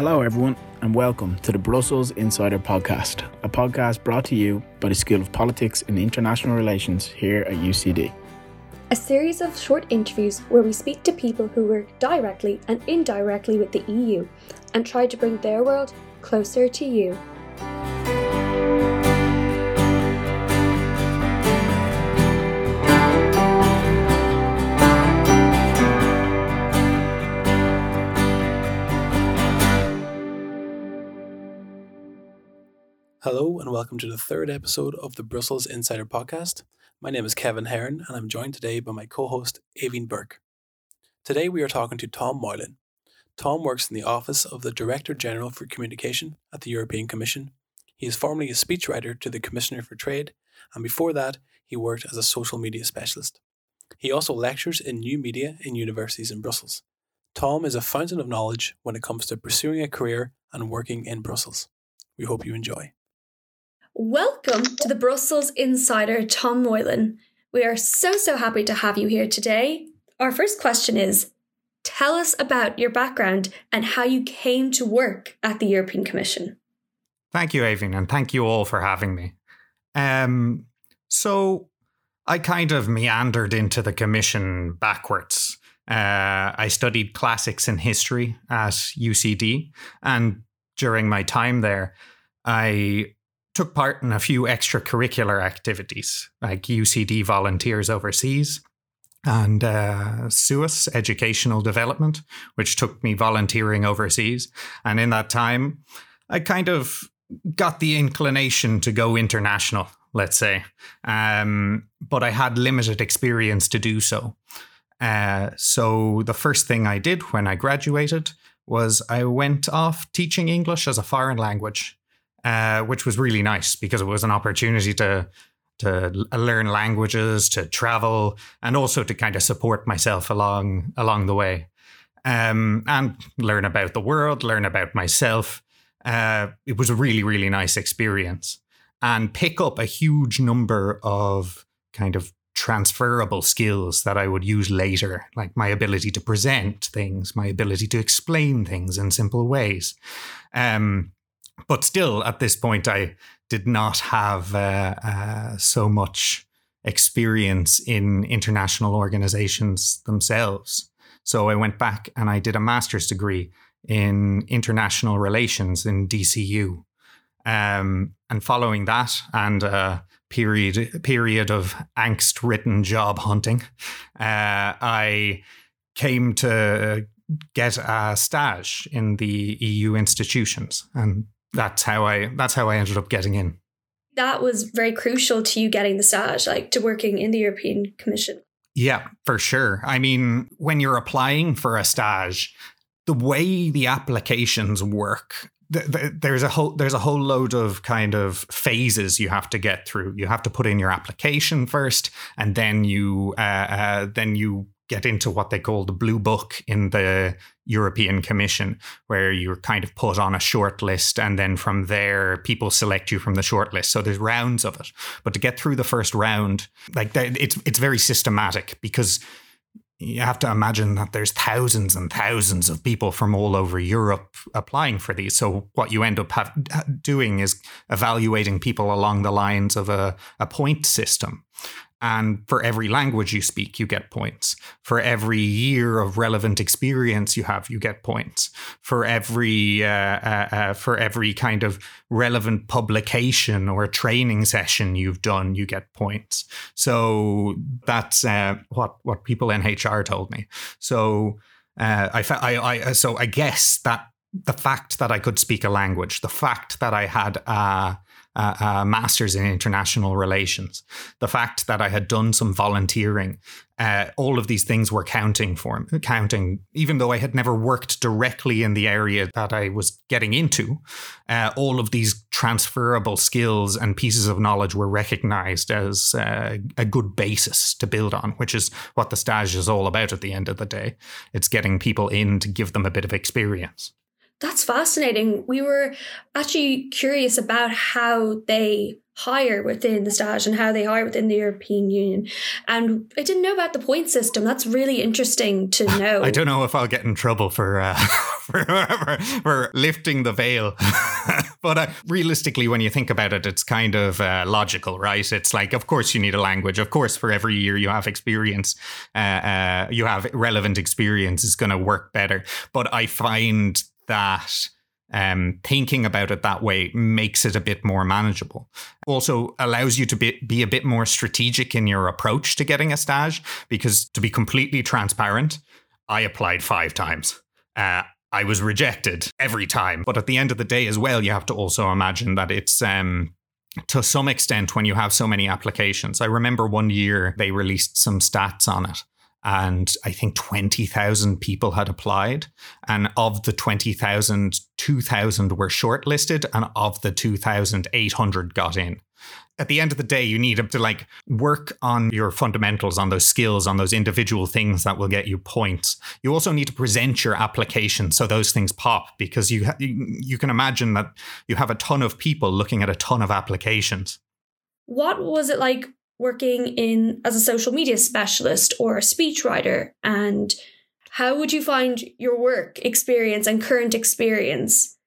Hello, everyone, and welcome to the Brussels Insider Podcast, a podcast brought to you by the School of Politics and International Relations here at UCD. A series of short interviews where we speak to people who work directly and indirectly with the EU and try to bring their world closer to you. Hello, and welcome to the third episode of the Brussels Insider Podcast. My name is Kevin Heron, and I'm joined today by my co host, Aoibhinn Burke. Today, we are talking to Tom Moylan. Tom works in the Office of the Director General for Communication at the European Commission. He is formerly a speechwriter to the Commissioner for Trade, and before that, he worked as a social media specialist. He also lectures in new media in universities in Brussels. Tom is a fountain of knowledge when it comes to pursuing a career and working in Brussels. We hope you enjoy. Welcome to the Brussels Insider, Tom Moylan. We are so, so happy to have you here today. Our first question is Tell us about your background and how you came to work at the European Commission. Thank you, Aoibhinn, and thank you all for having me. Um, so, I kind of meandered into the Commission backwards. Uh, I studied classics and history at UCD, and during my time there, I took part in a few extracurricular activities like UCD volunteers overseas and uh, SUAS, Educational Development, which took me volunteering overseas. And in that time, I kind of got the inclination to go international, let's say. Um, but I had limited experience to do so. Uh, so the first thing I did when I graduated was I went off teaching English as a foreign language uh, which was really nice because it was an opportunity to to learn languages, to travel, and also to kind of support myself along along the way, um, and learn about the world, learn about myself. Uh, it was a really really nice experience, and pick up a huge number of kind of transferable skills that I would use later, like my ability to present things, my ability to explain things in simple ways. Um, but still, at this point, I did not have uh, uh, so much experience in international organizations themselves. So I went back and I did a master's degree in international relations in DCU. Um, and following that, and a period period of angst-ridden job hunting, uh, I came to get a stage in the EU institutions, and that's how I that's how I ended up getting in. That was very crucial to you getting the stage, like to working in the European Commission. Yeah, for sure. I mean, when you're applying for a stage, the way the applications work there's a whole there's a whole load of kind of phases you have to get through. You have to put in your application first, and then you uh, uh, then you get into what they call the blue book in the European Commission, where you're kind of put on a short list, and then from there, people select you from the short list. So there's rounds of it. But to get through the first round, like it's it's very systematic because you have to imagine that there's thousands and thousands of people from all over Europe applying for these. So what you end up have, doing is evaluating people along the lines of a, a point system. And for every language you speak, you get points. For every year of relevant experience you have, you get points. For every uh, uh, uh, for every kind of relevant publication or training session you've done, you get points. So that's uh, what what people in HR told me. So uh, I, I, I so I guess that the fact that I could speak a language, the fact that I had a uh, uh, master's in international relations, the fact that I had done some volunteering, uh, all of these things were counting for me, counting, even though I had never worked directly in the area that I was getting into. Uh, all of these transferable skills and pieces of knowledge were recognized as a good basis to build on, which is what the stage is all about at the end of the day. It's getting people in to give them a bit of That's fascinating. We were actually curious about how they hire within the stage and how they hire within the European Union. And I didn't know about the point system. That's really interesting to know. I don't know if I'll get in trouble for uh, for, for, for, lifting the veil. but uh, realistically, when you think about it, it's kind of uh, logical, right? It's like, of course, you need a language. Of course, for every year you have experience, uh, uh, you have relevant experience is going to work better. But I find that um, thinking about it that way makes it a bit more manageable. Also allows you to be, be a bit more strategic in your approach to getting a stage because to be completely transparent, I applied five times. Uh, I was rejected every time. But at the end of the day, as well, you have to also imagine that it's um, to some extent when you have so many applications. I remember one year they released some stats on it and I think 20,000 people had applied. And of the 20,000, 2,000 were shortlisted, and of the 2,800 got in. At the end of the day, you need to like work on your fundamentals, on those skills, on those individual things that will get you points. You also need to present your application so those things pop because you ha- you can imagine that you have a ton of people looking at a ton of applications. What was it like working in as a social media specialist or a speechwriter and how would you find your work experience and current experience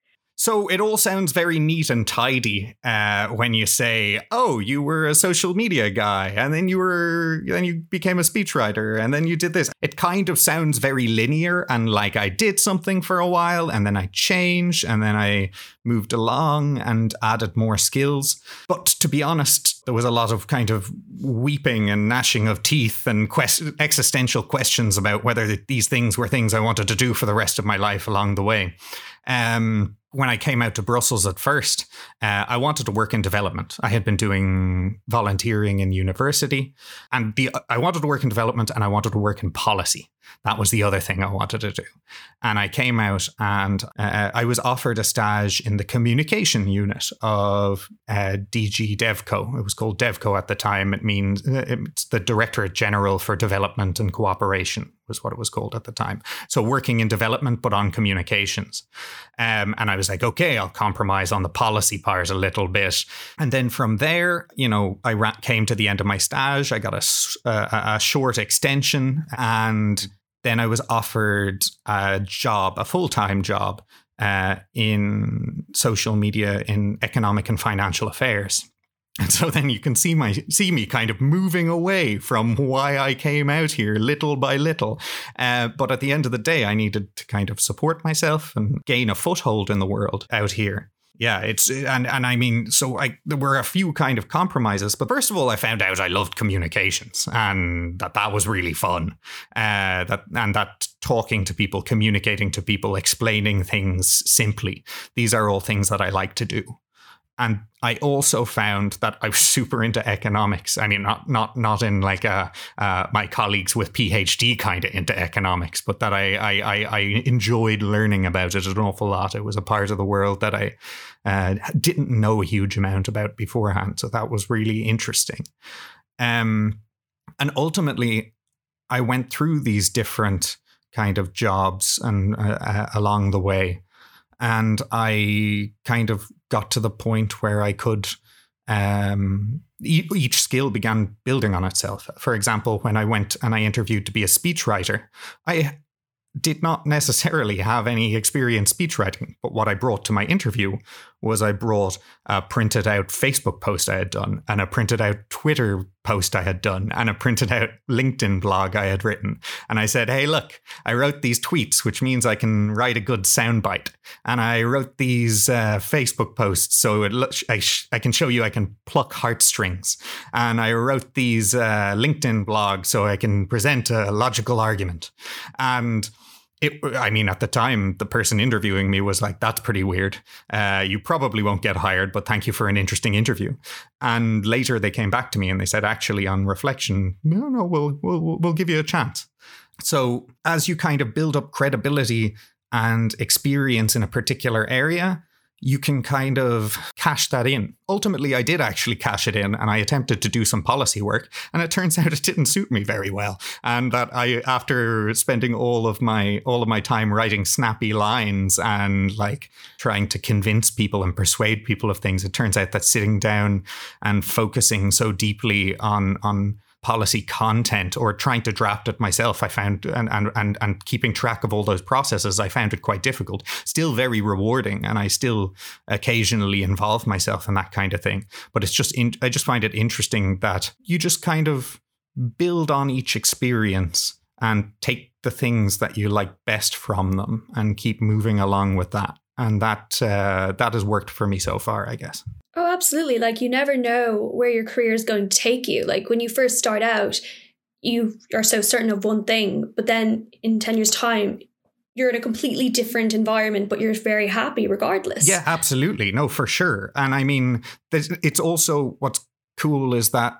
so it all sounds very neat and tidy uh, when you say, "Oh, you were a social media guy, and then you were, then you became a speechwriter, and then you did this." It kind of sounds very linear and like I did something for a while, and then I changed, and then I moved along and added more skills. But to be honest, there was a lot of kind of weeping and gnashing of teeth and quest- existential questions about whether these things were things I wanted to do for the rest of my life along the way. Um, when I came out to Brussels at first, uh, I wanted to work in development. I had been doing volunteering in university, and the I wanted to work in development, and I wanted to work in policy. That was the other thing I wanted to do. And I came out, and uh, I was offered a stage in the communication unit of uh, DG DevCo. It was called DevCo at the time. It means uh, it's the Directorate General for Development and Cooperation was what it was called at the time. So working in development, but on communications. Um, and I was like, okay, I'll compromise on the policy part a little bit. And then from there, you know, I ra- came to the end of my stage. I got a, a, a short extension and then I was offered a job, a full time job uh, in social media in economic and financial affairs. And so then you can see my see me kind of moving away from why I came out here little by little. Uh, but at the end of the day, I needed to kind of support myself and gain a foothold in the world out here. Yeah, it's and and I mean, so I there were a few kind of compromises, but first of all, I found out I loved communications and that that was really fun. Uh, that and that talking to people, communicating to people, explaining things simply. These are all things that I like to do and I also found that I was super into economics. I mean, not not not in like a, uh, my colleagues with PhD kind of into economics, but that I, I I enjoyed learning about it an awful lot. It was a part of the world that I uh, didn't know a huge amount about beforehand, so that was really interesting. Um, and ultimately, I went through these different kind of jobs and uh, uh along the way and I kind of got to the point where I could. Um, each skill began building on itself. For example, when I went and I interviewed to be a speechwriter, I did not necessarily have any experience speechwriting, but what I brought to my interview was I brought a printed out Facebook post I had done, and a printed out Twitter post I had done, and a printed out LinkedIn blog I had written. And I said, Hey, look, I wrote these tweets, which means I can write a good soundbite. And I wrote these uh, Facebook posts, so it I, sh- I, can show you I can pluck heartstrings. And I wrote these uh, LinkedIn blogs, so I can present a logical argument. And it, I mean, at the time, the person interviewing me was like, "That's pretty weird. Uh, you probably won't get hired, but thank you for an interesting interview." And later, they came back to me and they said, "Actually, on reflection, no, no, we'll we'll we'll give you a chance." So, as you kind of build up credibility and experience in a particular area, you can kind of cash that in. Ultimately, I did actually cash it in and I attempted to do some policy work. And it turns out it didn't suit me very well. And that I, after spending all of my, all of my time writing snappy lines and like trying to convince people and persuade people of things, it turns out that sitting down and focusing so deeply on, on, policy content or trying to draft it myself i found and, and and and keeping track of all those processes i found it quite difficult. Still very rewarding and i still occasionally involve myself in that kind of thing. But it's just in, i just find it interesting that you just kind of build on each experience and take the things that you like best from them and keep moving along with that. And that uh, that has worked for me so far i guess Oh, absolutely. Like you never know where your career is going to take you. Like when you first start out, you are so certain of one thing, but then in 10 years' time, you're in a completely different environment, but you're very happy regardless. Yeah, absolutely. No, for sure. And I mean, it's also what's cool is that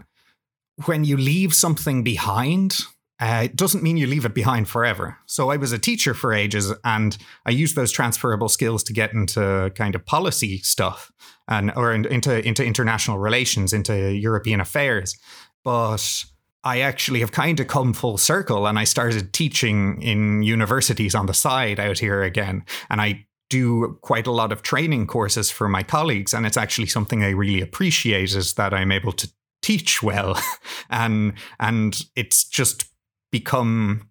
when you leave something behind, uh, it doesn't mean you leave it behind forever. So I was a teacher for ages, and I used those transferable skills to get into kind of policy stuff and or in, into into international relations, into European affairs. But I actually have kind of come full circle, and I started teaching in universities on the side out here again, and I do quite a lot of training courses for my colleagues and it's actually something i really appreciate is that i'm able to teach well and and it's just become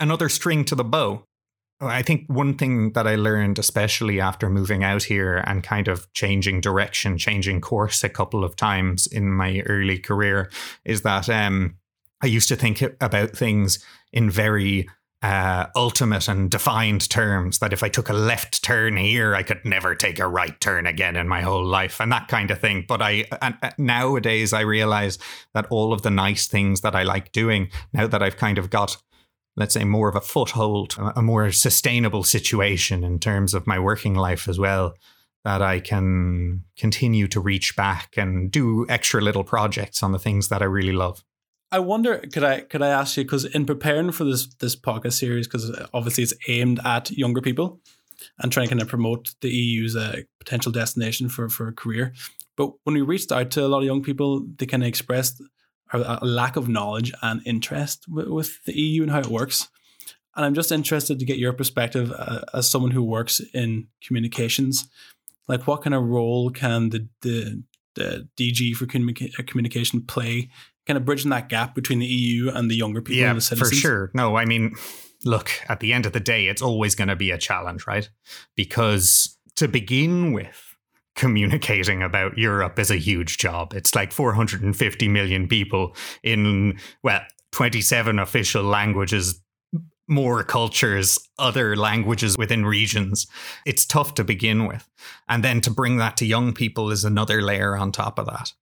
another string to the bow. I think one thing that I learned, especially after moving out here and kind of changing direction, changing course a couple of times in my early career, is that um, I used to think about things in very uh, ultimate and defined terms that if I took a left turn here, I could never take a right turn again in my whole life and that kind of thing. But I and nowadays I realize that all of the nice things that I like doing now that I've kind of got let's say more of a foothold, a more sustainable situation in terms of my working life as well that I can continue to reach back and do extra little projects on the things that I really love. I wonder, could I could I ask you because in preparing for this this podcast series, because obviously it's aimed at younger people and trying to kind of promote the EU as a uh, potential destination for for a career. But when we reached out to a lot of young people, they kind of expressed a, lack of knowledge and interest with, with, the EU and how it works. And I'm just interested to get your perspective uh, as someone who works in communications. Like, what kind of role can the the, the DG for communica- communication play kind of bridging that gap between the EU and the younger people yeah, and the citizens. For sure. No, I mean, look, at the end of the day, it's always going to be a challenge, right? Because to begin with, communicating about Europe is a huge job. It's like 450 million people in, well, 27 official languages, more cultures, other languages within regions. It's tough to begin with. And then to bring that to young people is another layer on top of that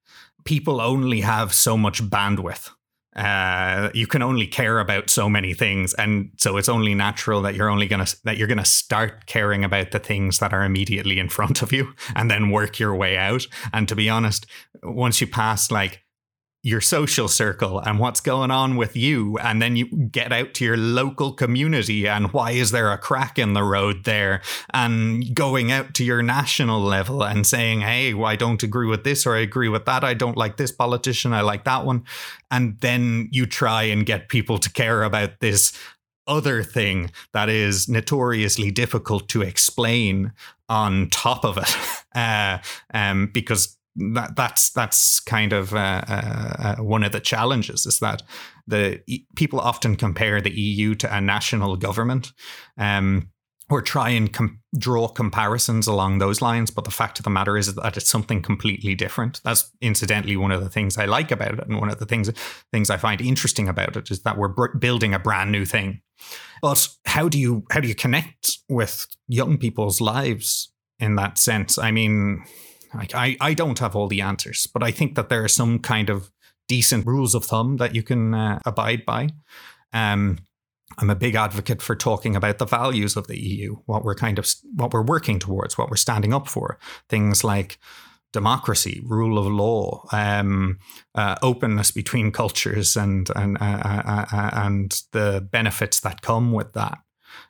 people only have so much bandwidth. Uh, you can only care about so many things, and so it's only natural that you're only gonna that you're gonna start caring about the things that are immediately in front of you, and then work your way out. And to be honest, once you pass like your social circle and what's going on with you and then you get out to your local community and why is there a crack in the road there? And going out to your national level and saying hey well, i don't agree with this or i agree with that i don't like this politician i like that one. And then you try and get people to care about this other thing that is notoriously difficult to explain on top of it. Uh, um, because that that's that's kind of uh, uh, uh one of the challenges is that the people often compare the EU to a national government. Um, or try and com- draw comparisons along those lines. But the fact of the matter is that it's something completely different. That's incidentally one of the things I like about it, and one of the things things I find interesting about it is that we're building a brand new thing. But how do you how do you connect with young people's lives in that sense? I mean, like I, I don't have all the answers, but I think that there are some kind of decent rules of thumb that you can uh, abide by. Um, I'm a big advocate for talking about the values of the EU, what we're kind of what we're working towards, what we're standing up for. Things like democracy, rule of law, um, uh, openness between cultures, and and uh, uh, uh, uh and the benefits that come with that.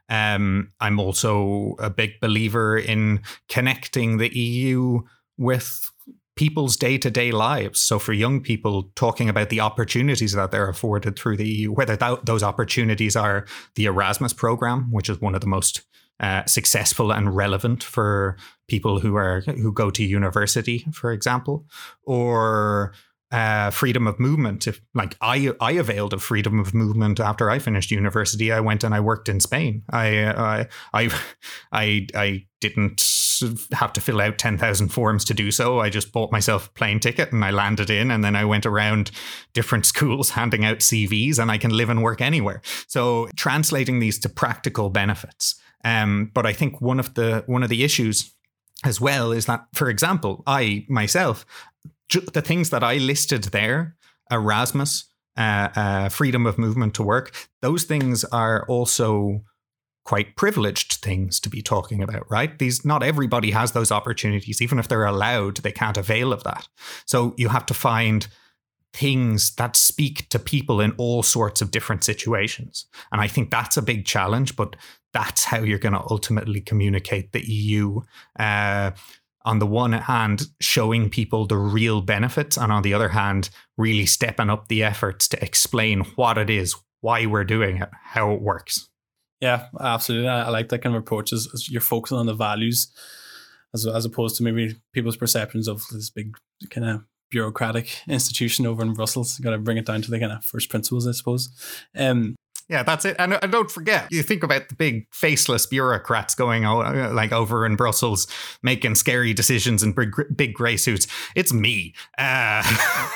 Um, I'm also a big believer in connecting the EU with people's day to day lives. So, for young people, talking about the opportunities that they're afforded through the EU, whether that, those opportunities are the Erasmus program, which is one of the most uh, successful and relevant for people who are who go to university, for example, or uh, freedom of movement. If like I I availed of freedom of movement after I finished university, I went and I worked in Spain. I I I I, I didn't have to fill out ten thousand forms to do so. I just bought myself a plane ticket and I landed in, and then I went around different schools handing out CVs, and I can live and work anywhere. So translating these to practical benefits. Um, but I think one of the one of the issues as well is that, for example, I myself the things that I listed there, Erasmus, uh, uh, freedom of movement to work, those things are also quite privileged things to be talking about, right? These not everybody has those opportunities. Even if they're allowed, they can't avail of that. So you have to find things that speak to people in all sorts of different situations. And I think that's a big challenge, but that's how you're going to ultimately communicate the EU. Uh, on the one hand, showing people the real benefits, and on the other hand, really stepping up the efforts to explain what it is, why we're doing it, how it works. Yeah, absolutely. I, like that kind of approach. As, as you're focusing on the values, as as opposed to maybe people's perceptions of this big kind of bureaucratic institution over in Brussels. Got to bring it down to the kind of first principles, I suppose. Um, yeah, that's it. And, and don't forget, you think about the big faceless bureaucrats going like over in Brussels, making scary decisions in big, big gray suits. It's me. Uh,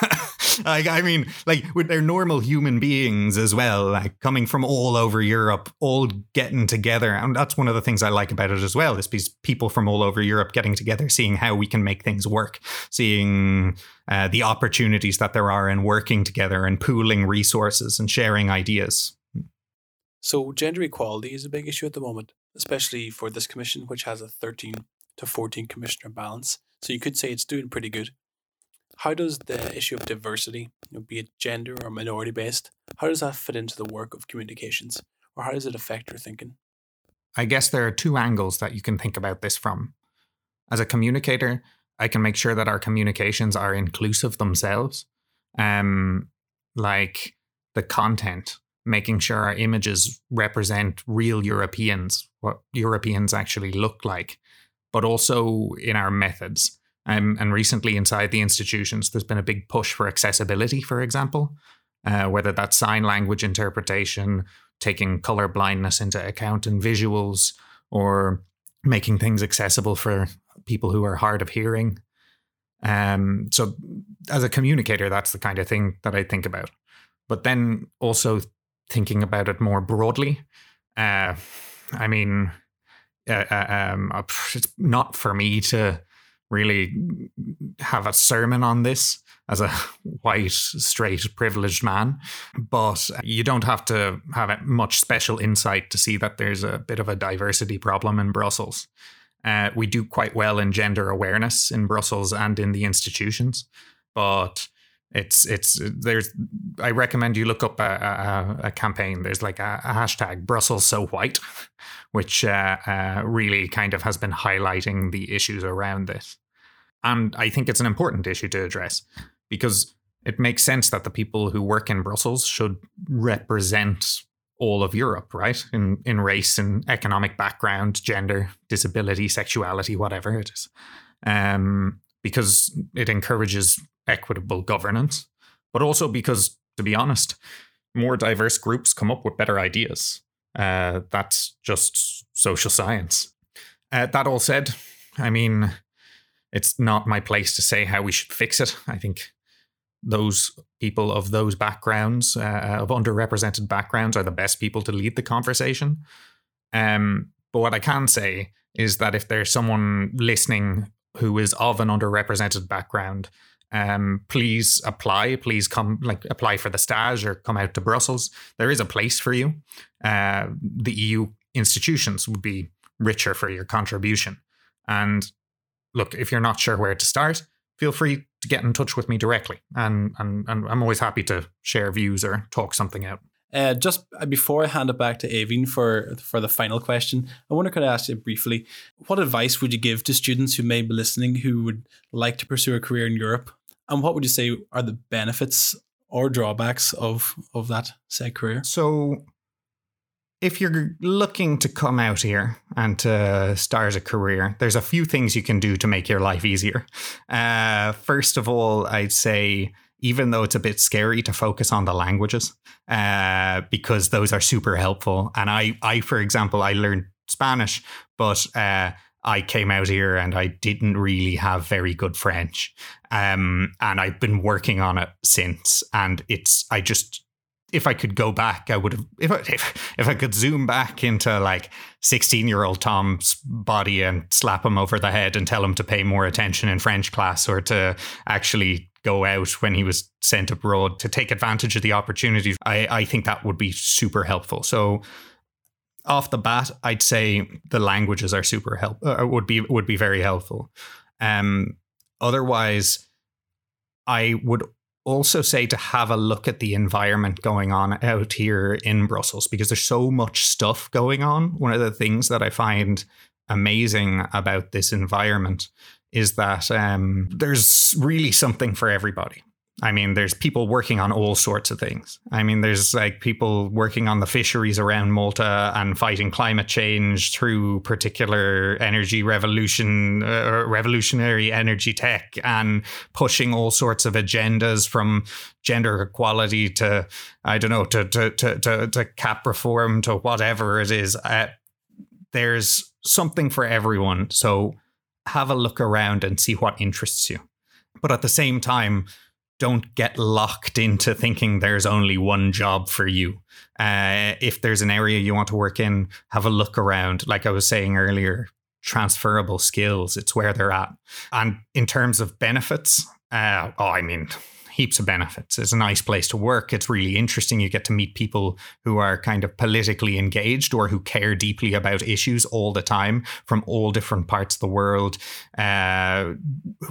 like, I mean, like, they're normal human beings as well, like coming from all over Europe, all getting together. And that's one of the things I like about it as well, is people from all over Europe getting together, seeing how we can make things work, seeing uh, the opportunities that there are in working together and pooling resources and sharing ideas. So, gender equality is a big issue at the moment, especially for this commission, which has a 13 to 14 commissioner balance. So, you could say it's doing pretty good. How does the issue of diversity, you know, be it gender or minority based, how does that fit into the work of communications? Or how does it affect your thinking? I guess there are two angles that you can think about this from. As a communicator, I can make sure that our communications are inclusive themselves. Um, like the content making sure our images represent real Europeans, what Europeans actually look like, but also in our methods. Um, and recently, inside the institutions, there's been a big push for accessibility, for example, uh, whether that's sign language interpretation, taking color blindness into account in visuals, or making things accessible for people who are hard of hearing. Um, so, as a communicator, that's the kind of thing that I think about. But then also thinking about it more broadly. Uh, I mean, uh, uh um, uh, it's not for me to really have a sermon on this as a white, straight, privileged man. But you don't have to have much special insight to see that there's a bit of a diversity problem in Brussels. Uh, we do quite well in gender awareness in Brussels and in the institutions, but it's it's there's I recommend you look up a, a, a campaign. There's like a, a, hashtag Brussels so white, which uh, uh, really kind of has been highlighting the issues around this, and I think it's an important issue to address because it makes sense that the people who work in Brussels should represent all of Europe, right? In in race and economic background, gender, disability, sexuality, whatever it is, um, because it encourages equitable governance, but also because, to be honest, more diverse groups come up with better ideas. Uh, that's just social science. Uh, that all said, I mean, it's not my place to say how we should fix it. I think those people of those backgrounds, uh, of underrepresented backgrounds, are the best people to lead the conversation. Um, but what I can say is that if there's someone listening who is of an underrepresented background um, please apply. Please come, like, apply for the stage or come out to Brussels. There is a place for you. Uh, the EU institutions would be richer for your contribution. And look, if you're not sure where to start, feel free to get in touch with me directly. And, and, and I'm always happy to share views or talk something out. Uh, just uh, before I hand it back to Aoibhinn for for the final question, I wonder could I ask you briefly, what advice would you give to students who may be listening who would like to pursue a career in Europe, and what would you say are the benefits or drawbacks of of that said career? So, if you're looking to come out here and to start a career, there's a few things you can do to make your life easier. Uh, first of all, I'd say even though it's a bit scary to focus on the languages uh, because those are super helpful. And I, I, for example, I learned Spanish, but uh, I came out here and I didn't really have very good French. Um, and I've been working on it since. And it's, I just, if I could go back, I would have, if I, if, if I could zoom back into like 16 year old Tom's body and slap him over the head and tell him to pay more attention in French class or to actually go out when he was sent abroad to take advantage of the opportunities, I, I think that would be super helpful. So off the bat, I'd say the languages are super help uh, would be would be very helpful. Um, otherwise, I would also say to have a look at the environment going on out here in Brussels because there's so much stuff going on. One of the things that I find amazing about this environment is that um, there's really something for everybody. I mean, there's people working on all sorts of things. I mean, there's like people working on the fisheries around Malta and fighting climate change through particular energy revolution, uh, revolutionary energy tech, and pushing all sorts of agendas from gender equality to I don't know to to to to, to CAP reform to whatever it is. Uh, there's something for everyone. So have a look around and see what interests you. But at the same time, don't get locked into thinking there's only one job for you. Uh, if there's an area you want to work in, have a look around. Like I was saying earlier, transferable skills, it's where they're at. And in terms of benefits, uh, oh, I mean, heaps of benefits. It's a nice place to work. It's really interesting. You get to meet people who are kind of politically engaged or who care deeply about issues all the time from all different parts of the world, uh,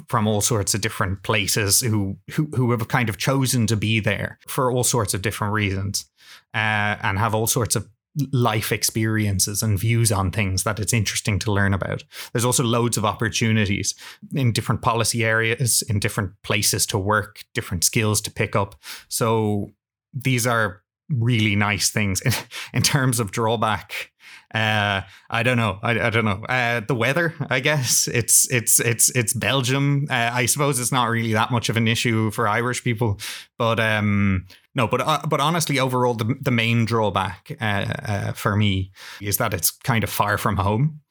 from all sorts of different places who, who who have kind of chosen to be there for all sorts of different reasons. Uh, and have all sorts of life experiences and views on things that it's interesting to learn about. There's also loads of opportunities in different policy areas, in different places to work, different skills to pick up. So these are really nice things in, in terms of drawback. Uh, I don't know. I, I don't know. Uh, the weather, I guess it's it's it's it's Belgium. Uh, I suppose it's not really that much of an issue for Irish people, but um, no, but uh, but honestly, overall, the the main drawback uh, uh, for me is that it's kind of far from home.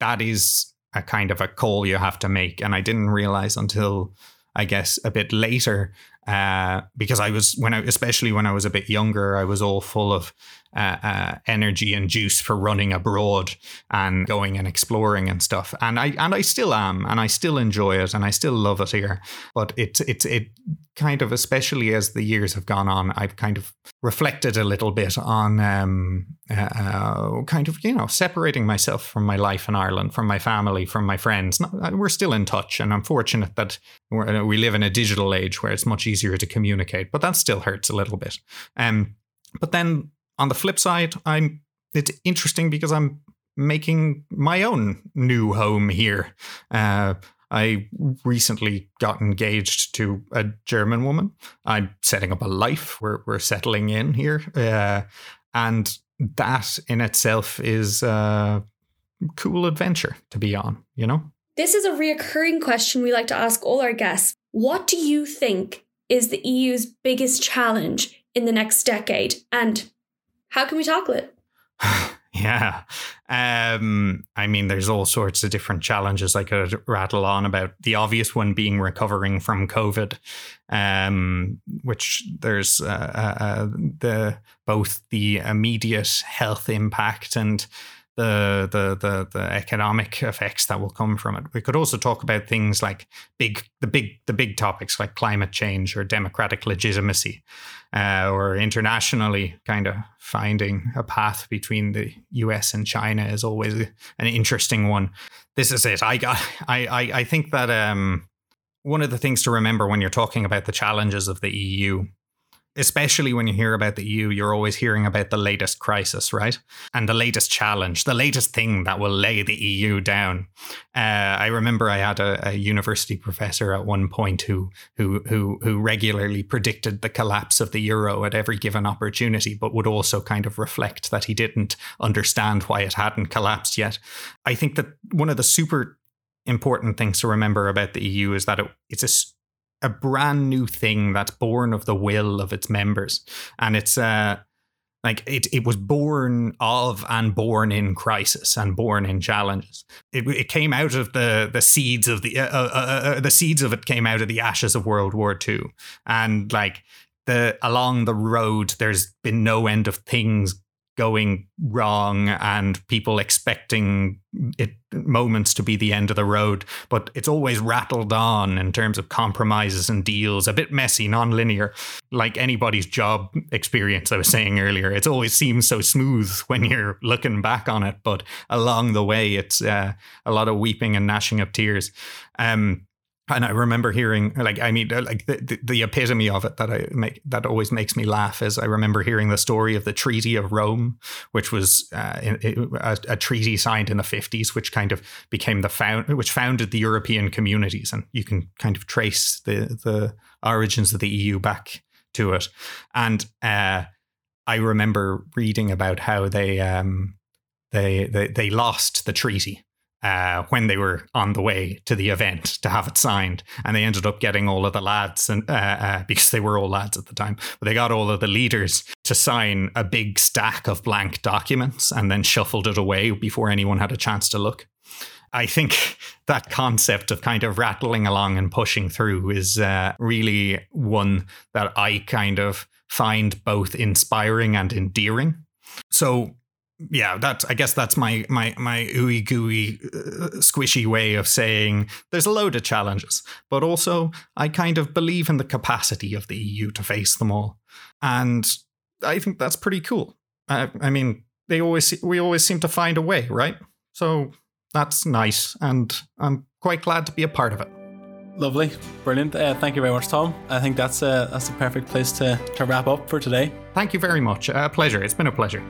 That is a kind of a call you have to make, and I didn't realize until I guess a bit later uh, because I was when I especially when I was a bit younger, I was all full of uh, uh, energy and juice for running abroad and going and exploring and stuff. And I and I still am, and I still enjoy it, and I still love it here. But it's it's it kind of especially as the years have gone on, I've kind of reflected a little bit on um, uh, uh kind of you know separating myself from my life in Ireland, from my family, from my friends. Uh, we're still in touch, and I'm fortunate that we live in a digital age where it's much easier to communicate. But that still hurts a little bit. Um, but then on the flip side, I'm it's interesting because I'm making my own new home here. Uh, I recently got engaged to a German woman. I'm setting up a life. We're we're settling in here, uh, and that in itself is a cool adventure to be on. You know. This is a reoccurring question we like to ask all our guests. What do you think is the EU's biggest challenge in the next decade, and how can we tackle it? yeah. Um, I mean, there's all sorts of different challenges I could rattle on about. The obvious one being recovering from COVID, um, which there's uh, uh, uh the both the immediate health impact and the, the the the economic effects that will come from it. We could also talk about things like big the big the big topics like climate change or democratic legitimacy, uh, or internationally kind of finding a path between the U.S. and China is always an interesting one. This is it. I got I I, I think that um, one of the things to remember when you're talking about the challenges of the EU especially when you hear about the EU, you're always hearing about the latest crisis, right? And the latest challenge, the latest thing that will lay the EU down. Uh, I remember I had a, a, university professor at one point who who who who regularly predicted the collapse of the euro at every given opportunity, but would also kind of reflect that he didn't understand why it hadn't collapsed yet. I think that one of the super important things to remember about the EU is that it, it's a a brand new thing that's born of the will of its members, and it's uh, like it, it was born of and born in crisis and born in challenges. It, it came out of the the seeds of the uh, uh, uh, uh, the seeds of it came out of the ashes of World War II, and like the along the road, there's been no end of things going wrong and people expecting it moments to be the end of the road. But it's always rattled on in terms of compromises and deals a bit messy non-linear like anybody's job experience i was saying earlier. It always seems so smooth when you're looking back on it but along the way it's uh, a lot of weeping and gnashing of tears. Um, and I remember hearing, like, I mean, like the, the, the, epitome of it that I make that always makes me laugh is I remember hearing the story of the Treaty of Rome, which was uh, a, a, treaty signed in the fifties, which kind of became the found, which founded the European communities, and you can kind of trace the the origins of the EU back to it. And uh, I remember reading about how they um, they, they they lost the treaty uh, when they were on the way to the event to have it signed. And they ended up getting all of the lads, and uh, uh, because they were all lads at the time, but they got all of the leaders to sign a big stack of blank documents and then shuffled it away before anyone had a chance to look. I think that concept of kind of rattling along and pushing through is uh, really one that I kind of find both inspiring and endearing. So yeah, that's I guess that's my my my ooey gooey uh, squishy way of saying there's a load of challenges, but also I kind of believe in the capacity of the EU to face them all, and I think that's pretty cool. I, I mean, they always we always seem to find a way, right? So that's nice, and I'm quite glad to be a part of it. Lovely, brilliant. Uh, thank you very much, Tom. I think that's uh, that's the perfect place to to wrap up for today. Thank you very much. A pleasure. It's been a pleasure.